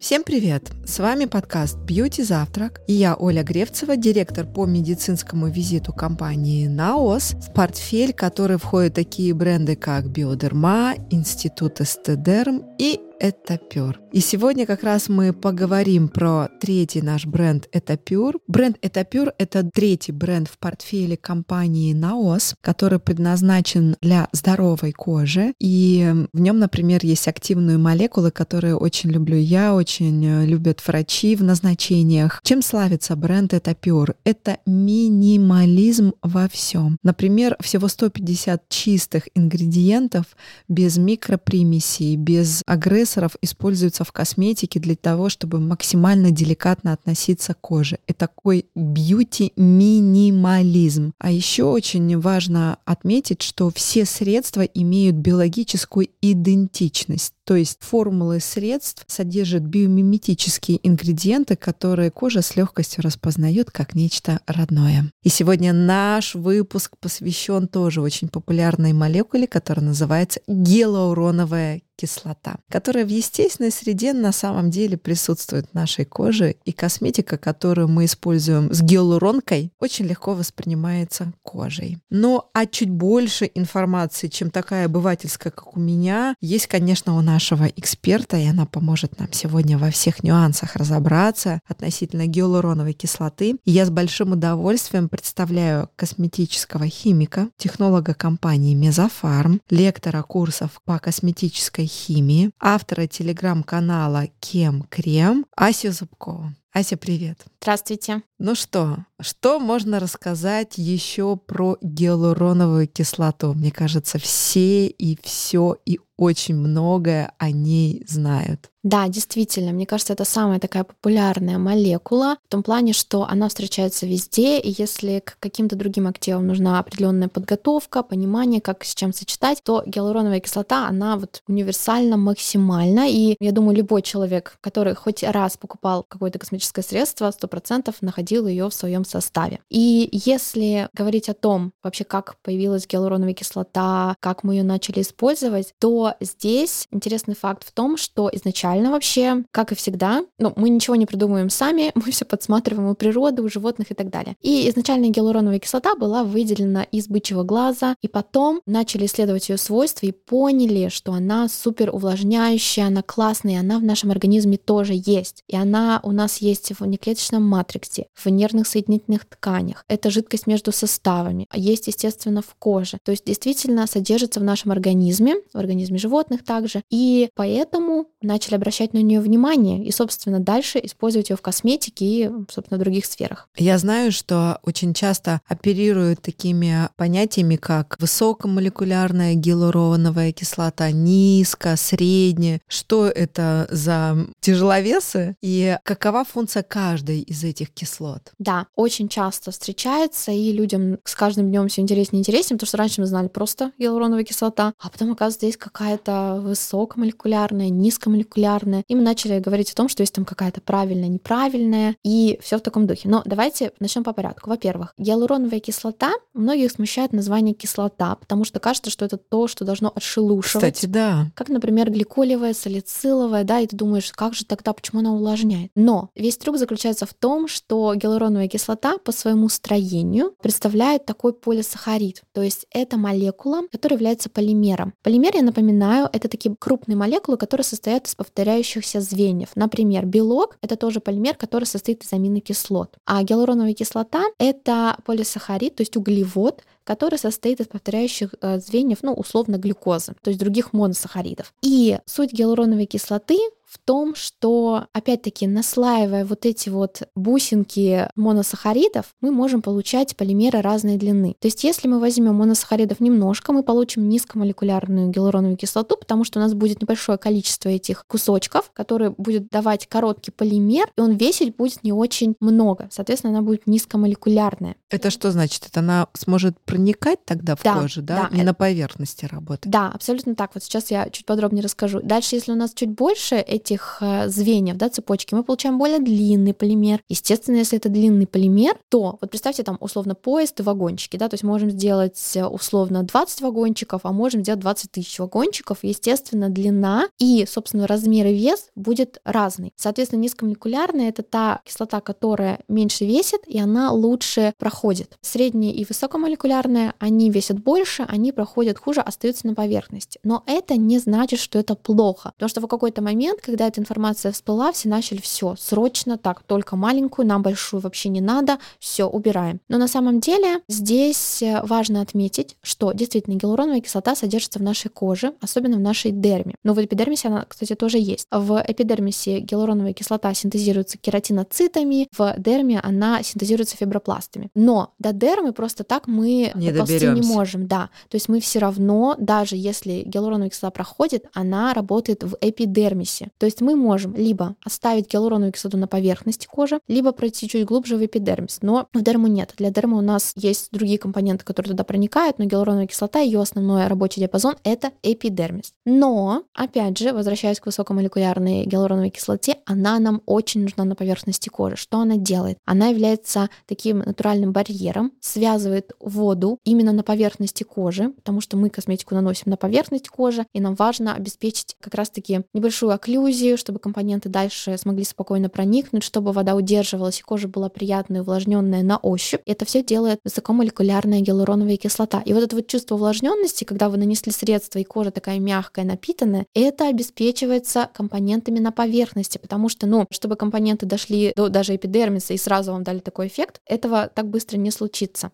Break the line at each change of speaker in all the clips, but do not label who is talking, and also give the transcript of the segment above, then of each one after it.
Всем привет! С вами подкаст «Бьюти Завтрак» и я, Оля Гревцева, директор по медицинскому визиту компании «Наос», в портфель который входят такие бренды, как «Биодерма», «Институт Эстедерм» и это Pure. И сегодня как раз мы поговорим про третий наш бренд Это Pure. Бренд Это Pure — это третий бренд в портфеле компании Naos, который предназначен для здоровой кожи. И в нем, например, есть активные молекулы, которые очень люблю я, очень любят врачи в назначениях. Чем славится бренд Это Pure? Это минимализм во всем. Например, всего 150 чистых ингредиентов без микропримесей, без агрессии процессоров используются в косметике для того, чтобы максимально деликатно относиться к коже. Это такой бьюти-минимализм. А еще очень важно отметить, что все средства имеют биологическую идентичность. То есть формулы средств содержат биомиметические ингредиенты, которые кожа с легкостью распознает как нечто родное. И сегодня наш выпуск посвящен тоже очень популярной молекуле, которая называется гиалуроновая кислота, которая в естественной среде на самом деле присутствует в нашей коже, и косметика, которую мы используем с гиалуронкой, очень легко воспринимается кожей. Но а чуть больше информации, чем такая обывательская, как у меня, есть, конечно, у нашего эксперта, и она поможет нам сегодня во всех нюансах разобраться относительно гиалуроновой кислоты. И я с большим удовольствием представляю косметического химика, технолога компании Мезофарм, лектора курсов по косметической химии, автора телеграм-канала Кем Крем Асю Зубкову. Ася, привет.
Здравствуйте.
Ну что, что можно рассказать еще про гиалуроновую кислоту? Мне кажется, все и все и очень многое о ней знают.
Да, действительно, мне кажется, это самая такая популярная молекула в том плане, что она встречается везде, и если к каким-то другим активам нужна определенная подготовка, понимание, как с чем сочетать, то гиалуроновая кислота, она вот универсальна максимально, и я думаю, любой человек, который хоть раз покупал какое-то косметическое средство, 100% находил ее в своем составе. И если говорить о том, вообще как появилась гиалуроновая кислота, как мы ее начали использовать, то здесь интересный факт в том, что изначально вообще, как и всегда, ну, мы ничего не придумываем сами, мы все подсматриваем у природы, у животных и так далее. И изначально гиалуроновая кислота была выделена из бычьего глаза, и потом начали исследовать ее свойства и поняли, что она супер увлажняющая, она классная, она в нашем организме тоже есть. И она у нас есть в неклеточном матриксе, в нервных соединительных тканях. Это жидкость между составами, есть, естественно, в коже. То есть действительно содержится в нашем организме, в организме животных также. И поэтому начали обращать на нее внимание и, собственно, дальше использовать ее в косметике и, собственно, в других сферах.
Я знаю, что очень часто оперируют такими понятиями, как высокомолекулярная гиалуроновая кислота, низко, средняя. Что это за тяжеловесы и какова функция каждой из этих кислот?
Да, очень часто встречается, и людям с каждым днем все интереснее и интереснее, потому что раньше мы знали просто гиалуроновая кислота, а потом, оказывается, есть какая-то высокомолекулярная, низкомолекулярная. И мы начали говорить о том, что есть там какая-то правильная, неправильная, и все в таком духе. Но давайте начнем по порядку. Во-первых, гиалуроновая кислота, многих смущает название кислота, потому что кажется, что это то, что должно отшелушивать.
Кстати, да.
Как, например, гликолевая, салициловая, да, и ты думаешь, как же тогда, почему она увлажняет? Но весь трюк заключается в том, что гиалуроновая кислота по своему строению представляет такой полисахарид, то есть это молекула, которая является полимером. Полимер, я напоминаю, это такие крупные молекулы, которые состоят из повторяющихся звеньев. Например, белок — это тоже полимер, который состоит из аминокислот. А гиалуроновая кислота — это полисахарид, то есть углевод, который состоит из повторяющих э, звеньев, ну, условно, глюкозы, то есть других моносахаридов. И суть гиалуроновой кислоты в том, что, опять-таки, наслаивая вот эти вот бусинки моносахаридов, мы можем получать полимеры разной длины. То есть, если мы возьмем моносахаридов немножко, мы получим низкомолекулярную гиалуроновую кислоту, потому что у нас будет небольшое количество этих кусочков, которые будет давать короткий полимер, и он весить будет не очень много. Соответственно, она будет низкомолекулярная.
Это что значит? Это она сможет проникать тогда в да, кожу, да? да? Не на поверхности работать.
Да, абсолютно так. Вот сейчас я чуть подробнее расскажу. Дальше, если у нас чуть больше этих э, звеньев, да, цепочки, мы получаем более длинный полимер. Естественно, если это длинный полимер, то вот представьте там условно поезд и вагончики, да, то есть можем сделать э, условно 20 вагончиков, а можем сделать 20 тысяч вагончиков. Естественно, длина и, собственно, размер и вес будет разный. Соответственно, низкомолекулярная — это та кислота, которая меньше весит, и она лучше проходит. Средняя и высокомолекулярная, они весят больше, они проходят хуже, остаются на поверхности. Но это не значит, что это плохо. Потому что в какой-то момент, когда эта информация всплыла, все начали все срочно, так, только маленькую, нам большую вообще не надо, все, убираем. Но на самом деле здесь э, важно отметить, что действительно гиалуроновая кислота содержится в нашей коже, особенно в нашей дерме. Но в эпидермисе она, кстати, тоже есть. В эпидермисе гиалуроновая кислота синтезируется кератиноцитами, в дерме она синтезируется фибропластами. Но до дермы просто так мы
не,
не можем, да. То есть мы все равно, даже если гиалуроновая кислота проходит, она работает в эпидермисе. То есть мы можем либо оставить гиалуроновую кислоту на поверхности кожи, либо пройти чуть глубже в эпидермис. Но в дерму нет. Для дермы у нас есть другие компоненты, которые туда проникают, но гиалуроновая кислота, ее основной рабочий диапазон — это эпидермис. Но, опять же, возвращаясь к высокомолекулярной гиалуроновой кислоте, она нам очень нужна на поверхности кожи. Что она делает? Она является таким натуральным барьером, связывает воду именно на поверхности кожи, потому что мы косметику наносим на поверхность кожи, и нам важно обеспечить как раз-таки небольшую окклюзию, чтобы компоненты дальше смогли спокойно проникнуть, чтобы вода удерживалась и кожа была приятная, увлажненная на ощупь. И это все делает высокомолекулярная гиалуроновая кислота. И вот это вот чувство увлажненности, когда вы нанесли средство и кожа такая мягкая, напитанная, это обеспечивается компонентами на поверхности, потому что, ну, чтобы компоненты дошли до даже эпидермиса и сразу вам дали такой эффект, этого так быстро не случится.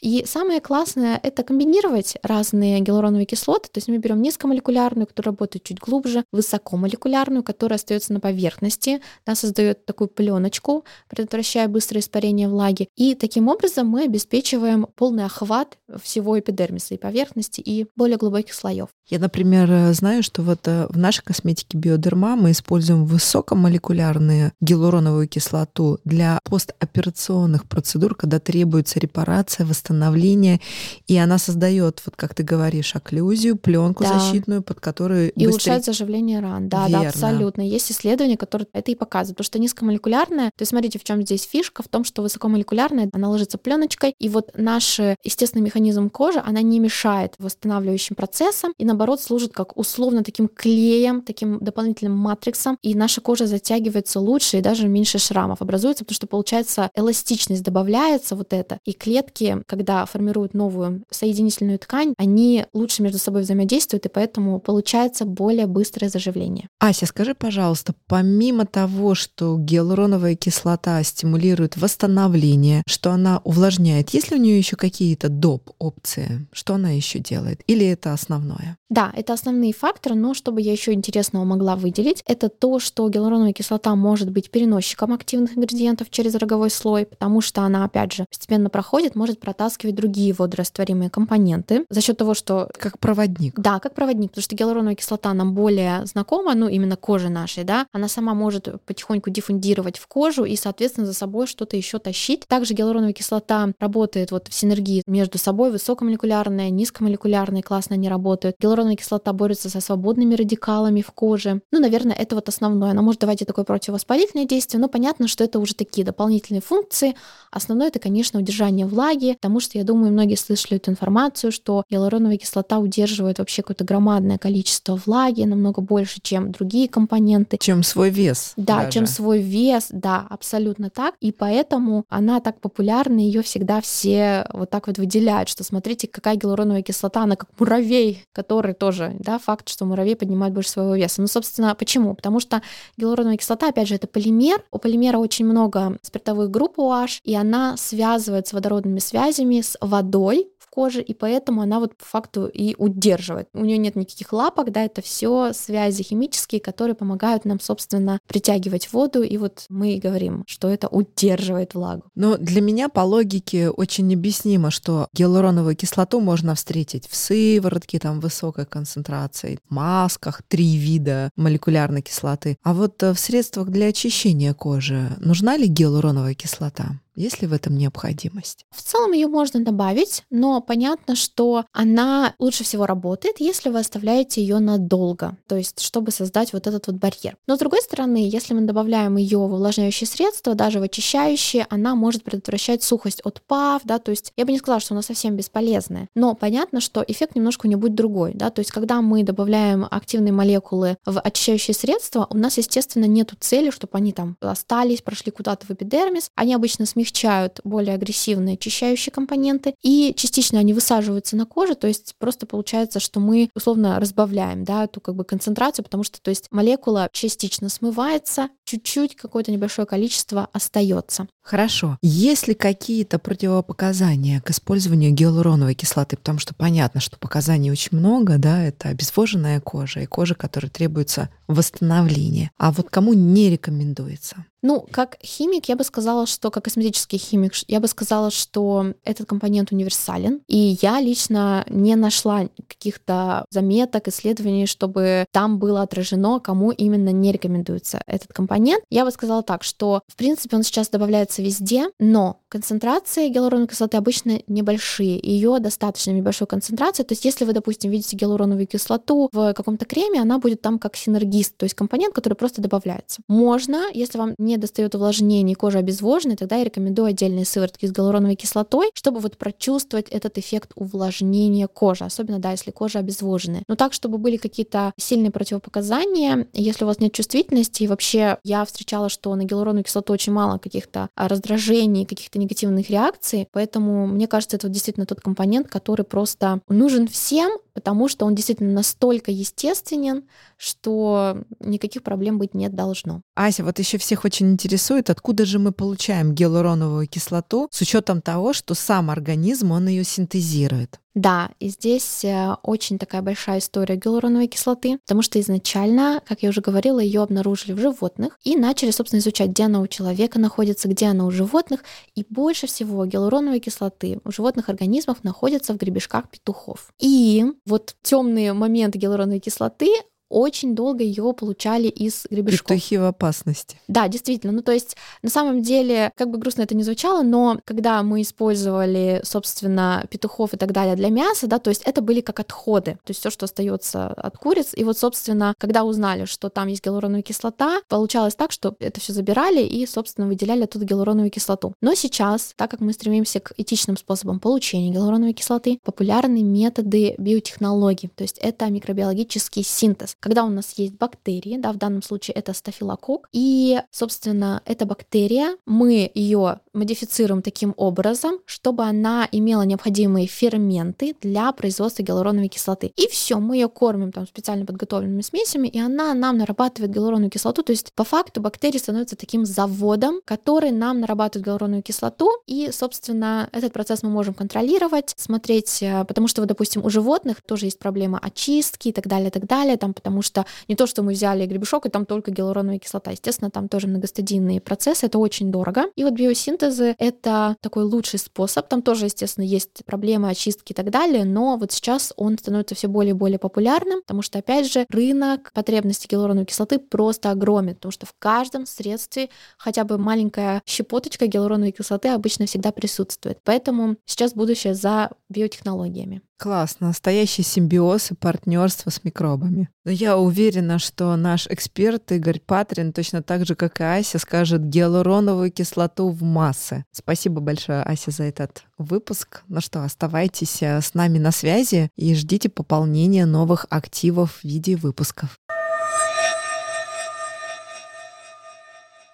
И самое классное — это комбинировать разные гиалуроновые кислоты. То есть мы берем низкомолекулярную, которая работает чуть глубже, высокомолекулярную, которая остается на поверхности, да, создает такую пленочку, предотвращая быстрое испарение влаги. И таким образом мы обеспечиваем полный охват всего эпидермиса и поверхности, и более глубоких слоев.
Я, например, знаю, что вот э, в нашей косметике биодерма мы используем высокомолекулярную гиалуроновую кислоту для постоперационных процедур, когда требуется репарация, восстановление, и она создает, вот как ты говоришь, окклюзию, пленку да. защитную, под которую
и быстрее... улучшает заживление ран. Да, Верно. да, абсолютно. Есть исследования, которые это и показывают, потому что низкомолекулярная. То есть смотрите, в чем здесь фишка, в том, что высокомолекулярная, она ложится пленочкой, и вот наш естественный механизм кожи, она не мешает восстанавливающим процессам, и наоборот служит как условно таким клеем, таким дополнительным матриксом, и наша кожа затягивается лучше и даже меньше шрамов образуется, потому что получается эластичность добавляется вот это, и клетки, когда формируют новую соединительную ткань, они лучше между собой взаимодействуют, и поэтому получается более быстрое заживление.
Ася, скажи, пожалуйста, помимо того, что гиалуроновая кислота стимулирует восстановление, что она увлажняет, есть ли у нее еще какие-то доп. опции? Что она еще делает? Или это основное?
Да, это основные факторы, но чтобы я еще интересного могла выделить, это то, что гиалуроновая кислота может быть переносчиком активных ингредиентов через роговой слой, потому что она, опять же, постепенно проходит, может протаскивать другие водорастворимые компоненты за счет того, что...
Как проводник.
Да, как проводник, потому что гиалуроновая кислота нам более знакома, ну, именно коже нашей, да, она сама может потихоньку диффундировать в кожу и, соответственно, за собой что-то еще тащить. Также гиалуроновая кислота работает вот в синергии между собой, высокомолекулярная, низкомолекулярная, классно они работают. Гиалуроновая кислота борется со свободными радикалами в коже. Ну, наверное, это вот основное. Она может давать и такое противовоспалительное действие, но понятно, что это уже такие дополнительные функции. Основное это, конечно, удержание влаги, потому что, я думаю, многие слышали эту информацию, что гиалуроновая кислота удерживает вообще какое-то громадное количество влаги, намного больше, чем другие компоненты.
Чем свой вес.
Да,
даже.
чем свой вес, да, абсолютно так. И поэтому она так популярна, ее всегда все вот так вот выделяют, что смотрите, какая гиалуроновая кислота, она как муравей, который тоже, да, факт, что муравей поднимает больше своего веса. Ну, собственно, почему? Потому что гиалуроновая кислота, опять же, это полимер. У полимера очень много спиртовых групп OH, и она связывает с водородными связями с водой, кожи, и поэтому она вот по факту и удерживает. У нее нет никаких лапок, да, это все связи химические, которые помогают нам, собственно, притягивать воду, и вот мы говорим, что это удерживает влагу.
Но для меня по логике очень объяснимо, что гиалуроновую кислоту можно встретить в сыворотке там высокой концентрации, масках, три вида молекулярной кислоты. А вот э, в средствах для очищения кожи нужна ли гиалуроновая кислота? Есть ли в этом необходимость?
В целом ее можно добавить, но понятно, что она лучше всего работает, если вы оставляете ее надолго, то есть чтобы создать вот этот вот барьер. Но с другой стороны, если мы добавляем ее в увлажняющие средства, даже в очищающие, она может предотвращать сухость от ПАВ, да, то есть я бы не сказала, что она совсем бесполезная, но понятно, что эффект немножко у нее будет другой, да, то есть когда мы добавляем активные молекулы в очищающие средства, у нас, естественно, нет цели, чтобы они там остались, прошли куда-то в эпидермис, они обычно смягчают более агрессивные очищающие компоненты, и частично они высаживаются на коже, то есть просто получается, что мы условно разбавляем, да, эту как бы концентрацию, потому что, то есть молекула частично смывается, чуть-чуть какое-то небольшое количество остается.
Хорошо. Есть ли какие-то противопоказания к использованию гиалуроновой кислоты? Потому что понятно, что показаний очень много, да, это обезвоженная кожа и кожа, которой требуется восстановление. А вот кому не рекомендуется?
Ну, как химик, я бы сказала, что как косметический химик, я бы сказала, что этот компонент универсален. И я лично не нашла каких-то заметок, исследований, чтобы там было отражено, кому именно не рекомендуется этот компонент. Я бы сказала так, что, в принципе, он сейчас добавляется везде, но концентрации гиалуроновой кислоты обычно небольшие. Ее достаточно небольшой концентрации. То есть, если вы, допустим, видите гиалуроновую кислоту в каком-то креме, она будет там как синергист, то есть компонент, который просто добавляется. Можно, если вам не достает увлажнения, кожа обезвоженная, тогда я рекомендую отдельные сыворотки с гиалуроновой кислотой, чтобы вот прочувствовать этот эффект увлажнения кожи, особенно, да, если кожа обезвоженная. Но так, чтобы были какие-то сильные противопоказания, если у вас нет чувствительности, и вообще я встречала, что на гиалуроновую кислоту очень мало каких-то раздражений, каких-то негативных реакций, поэтому мне кажется, это вот действительно тот компонент, который просто нужен всем, потому что он действительно настолько естественен, что никаких проблем быть не должно.
Ася, вот еще всех очень интересует, откуда же мы получаем гиалуроновую кислоту с учетом того, что сам организм, он ее синтезирует.
Да, и здесь э, очень такая большая история гиалуроновой кислоты, потому что изначально, как я уже говорила, ее обнаружили в животных и начали, собственно, изучать, где она у человека находится, где она у животных. И больше всего гиалуроновой кислоты у животных организмов находится в гребешках петухов. И вот темные моменты гиалуроновой кислоты очень долго ее получали из гребешков.
Петухи в опасности.
Да, действительно. Ну, то есть, на самом деле, как бы грустно это ни звучало, но когда мы использовали, собственно, петухов и так далее для мяса, да, то есть это были как отходы, то есть все, что остается от куриц. И вот, собственно, когда узнали, что там есть гиалуроновая кислота, получалось так, что это все забирали и, собственно, выделяли оттуда гиалуроновую кислоту. Но сейчас, так как мы стремимся к этичным способам получения гиалуроновой кислоты, популярны методы биотехнологий, то есть это микробиологический синтез когда у нас есть бактерии, да, в данном случае это стафилококк, и, собственно, эта бактерия, мы ее модифицируем таким образом, чтобы она имела необходимые ферменты для производства гиалуроновой кислоты. И все, мы ее кормим там специально подготовленными смесями, и она нам нарабатывает гиалуроновую кислоту. То есть, по факту, бактерии становятся таким заводом, который нам нарабатывает гиалуроновую кислоту, и, собственно, этот процесс мы можем контролировать, смотреть, э, потому что, вот, допустим, у животных тоже есть проблема очистки и так далее, и так далее, там, потому потому что не то, что мы взяли гребешок, и там только гиалуроновая кислота. Естественно, там тоже многостадийные процессы, это очень дорого. И вот биосинтезы — это такой лучший способ. Там тоже, естественно, есть проблемы очистки и так далее, но вот сейчас он становится все более и более популярным, потому что, опять же, рынок потребности гиалуроновой кислоты просто огромен, потому что в каждом средстве хотя бы маленькая щепоточка гиалуроновой кислоты обычно всегда присутствует. Поэтому сейчас будущее за биотехнологиями.
Класс, настоящий симбиоз и партнерство с микробами. Но я уверена, что наш эксперт Игорь Патрин точно так же, как и Ася, скажет гиалуроновую кислоту в массы. Спасибо большое, Ася, за этот выпуск. Ну что, оставайтесь э, с нами на связи и ждите пополнения новых активов в виде выпусков.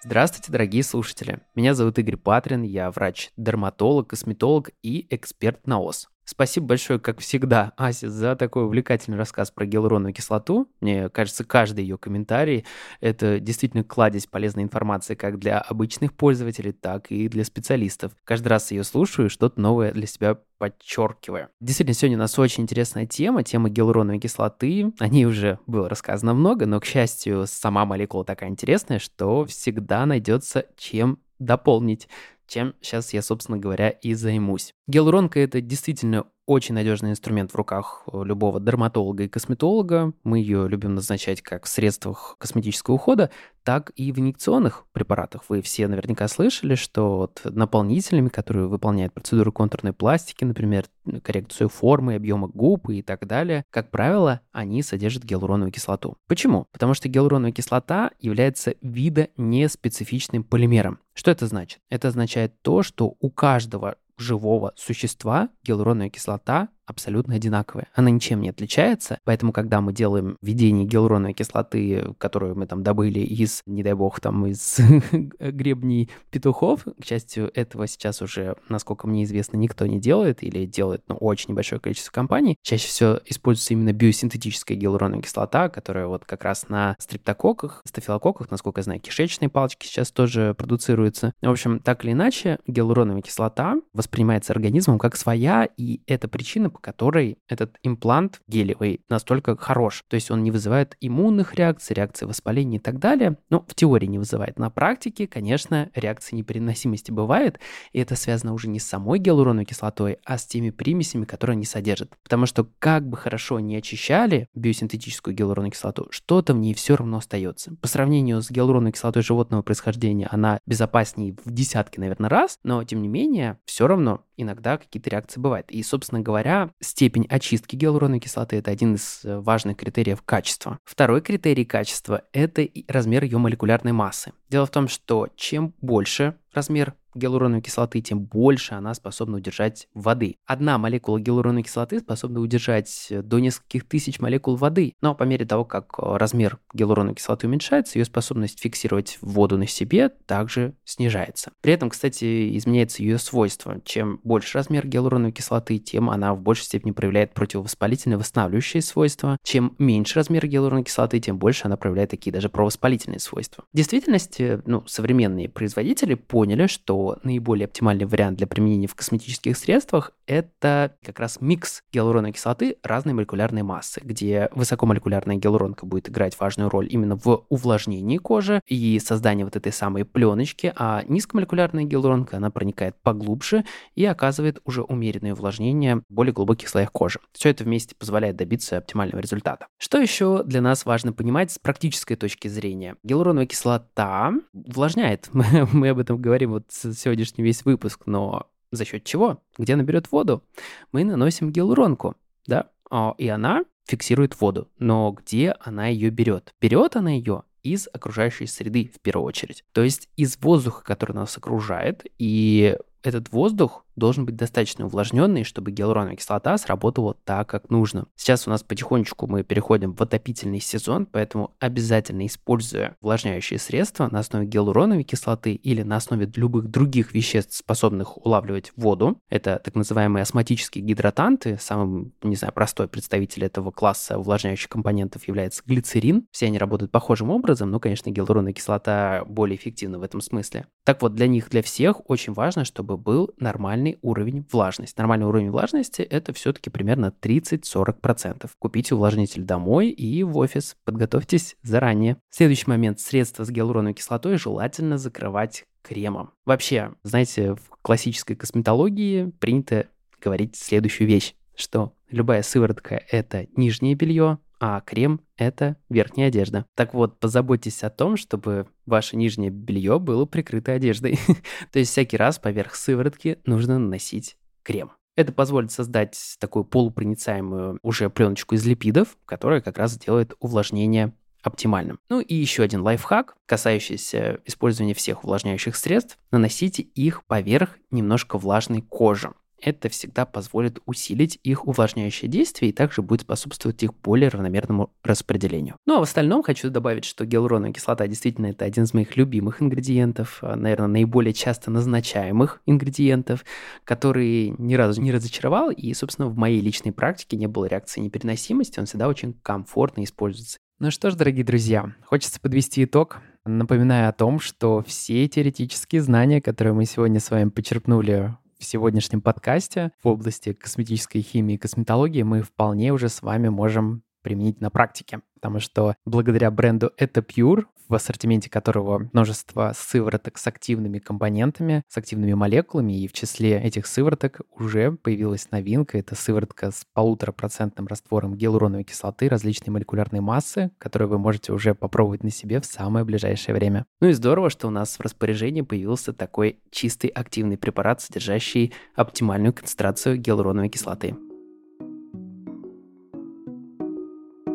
Здравствуйте, дорогие слушатели. Меня зовут Игорь Патрин, я врач-дерматолог, косметолог и эксперт на ОС. Спасибо большое, как всегда, Ася, за такой увлекательный рассказ про гиалуроновую кислоту. Мне кажется, каждый ее комментарий — это действительно кладезь полезной информации как для обычных пользователей, так и для специалистов. Каждый раз ее слушаю и что-то новое для себя подчеркиваю. Действительно, сегодня у нас очень интересная тема, тема гиалуроновой кислоты. О ней уже было рассказано много, но, к счастью, сама молекула такая интересная, что всегда найдется чем дополнить чем сейчас я, собственно говоря, и займусь. Гиалуронка — это действительно очень надежный инструмент в руках любого дерматолога и косметолога. Мы ее любим назначать как в средствах косметического ухода, так и в инъекционных препаратах. Вы все наверняка слышали, что вот наполнителями, которые выполняют процедуру контурной пластики, например, коррекцию формы, объема губ и так далее, как правило, они содержат гиалуроновую кислоту. Почему? Потому что гиалуроновая кислота является вида неспецифичным полимером. Что это значит? Это означает то, что у каждого живого существа гиалуроновая кислота абсолютно одинаковая. Она ничем не отличается, поэтому, когда мы делаем введение гиалуроновой кислоты, которую мы там добыли из, не дай бог, там из гребней петухов, к счастью, этого сейчас уже, насколько мне известно, никто не делает или делает ну, очень небольшое количество компаний. Чаще всего используется именно биосинтетическая гиалуроновая кислота, которая вот как раз на стрептококках, стафилококках, насколько я знаю, кишечные палочки сейчас тоже продуцируются. В общем, так или иначе, гиалуроновая кислота воспринимается организмом как своя, и это причина, которой этот имплант гелевый настолько хорош. То есть он не вызывает иммунных реакций, реакций воспаления и так далее. Ну, в теории не вызывает. На практике, конечно, реакции непереносимости бывает, и это связано уже не с самой гиалуроновой кислотой, а с теми примесями, которые они содержат. Потому что как бы хорошо не очищали биосинтетическую гиалуроновую кислоту, что-то в ней все равно остается. По сравнению с гиалуроновой кислотой животного происхождения, она безопаснее в десятки, наверное, раз, но тем не менее, все равно иногда какие-то реакции бывают. И, собственно говоря, степень очистки гиалуроновой кислоты – это один из э, важных критериев качества. Второй критерий качества – это размер ее молекулярной массы. Дело в том, что чем больше размер гиалуроновой кислоты, тем больше она способна удержать воды. Одна молекула гиалуроновой кислоты способна удержать до нескольких тысяч молекул воды, но по мере того, как размер гиалуроновой кислоты уменьшается, ее способность фиксировать воду на себе также снижается. При этом, кстати, изменяется ее свойство. Чем больше размер гиалуроновой кислоты, тем она в большей степени проявляет противовоспалительные восстанавливающие свойства. Чем меньше размер гиалуроновой кислоты, тем больше она проявляет такие даже провоспалительные свойства. В действительности, ну, современные производители поняли, что наиболее оптимальный вариант для применения в косметических средствах – это как раз микс гиалуроновой кислоты разной молекулярной массы, где высокомолекулярная гиалуронка будет играть важную роль именно в увлажнении кожи и создании вот этой самой пленочки, а низкомолекулярная гиалуронка, она проникает поглубже и оказывает уже умеренное увлажнение в более глубоких слоях кожи. Все это вместе позволяет добиться оптимального результата. Что еще для нас важно понимать с практической точки зрения? Гиалуроновая кислота увлажняет. Мы, об этом говорим вот с сегодняшний весь выпуск, но за счет чего? Где она берет воду? Мы наносим гиалуронку, да, а, и она фиксирует воду. Но где она ее берет? Берет она ее из окружающей среды в первую очередь. То есть из воздуха, который нас окружает, и этот воздух должен быть достаточно увлажненный, чтобы гиалуроновая кислота сработала так, как нужно. Сейчас у нас потихонечку мы переходим в отопительный сезон, поэтому обязательно используя увлажняющие средства на основе гиалуроновой кислоты или на основе любых других веществ, способных улавливать воду. Это так называемые осмотические гидратанты. Самым, не знаю, простой представитель этого класса увлажняющих компонентов является глицерин. Все они работают похожим образом, но, конечно, гиалуроновая кислота более эффективна в этом смысле. Так вот, для них, для всех очень важно, чтобы был нормальный нормальный уровень влажности. Нормальный уровень влажности это все-таки примерно 30-40%. Купите увлажнитель домой и в офис. Подготовьтесь заранее. Следующий момент. Средства с гиалуроновой кислотой желательно закрывать кремом. Вообще, знаете, в классической косметологии принято говорить следующую вещь, что любая сыворотка — это нижнее белье, а крем — это верхняя одежда. Так вот, позаботьтесь о том, чтобы ваше нижнее белье было прикрыто одеждой. То есть всякий раз поверх сыворотки нужно наносить крем. Это позволит создать такую полупроницаемую уже пленочку из липидов, которая как раз делает увлажнение оптимальным. Ну и еще один лайфхак, касающийся использования всех увлажняющих средств. Наносите их поверх немножко влажной кожи это всегда позволит усилить их увлажняющее действие и также будет способствовать их более равномерному распределению. Ну а в остальном хочу добавить, что гиалуроновая кислота действительно это один из моих любимых ингредиентов, а, наверное, наиболее часто назначаемых ингредиентов, который ни разу не разочаровал и, собственно, в моей личной практике не было реакции непереносимости, он всегда очень комфортно используется. Ну что ж, дорогие друзья, хочется подвести итог. Напоминаю о том, что все теоретические знания, которые мы сегодня с вами почерпнули в сегодняшнем подкасте в области косметической химии и косметологии мы вполне уже с вами можем применить на практике. Потому что благодаря бренду Это Pure, в ассортименте которого множество сывороток с активными компонентами, с активными молекулами, и в числе этих сывороток уже появилась новинка. Это сыворотка с полуторапроцентным раствором гиалуроновой кислоты различной молекулярной массы, которую вы можете уже попробовать на себе в самое ближайшее время. Ну и здорово, что у нас в распоряжении появился такой чистый активный препарат, содержащий оптимальную концентрацию гиалуроновой кислоты.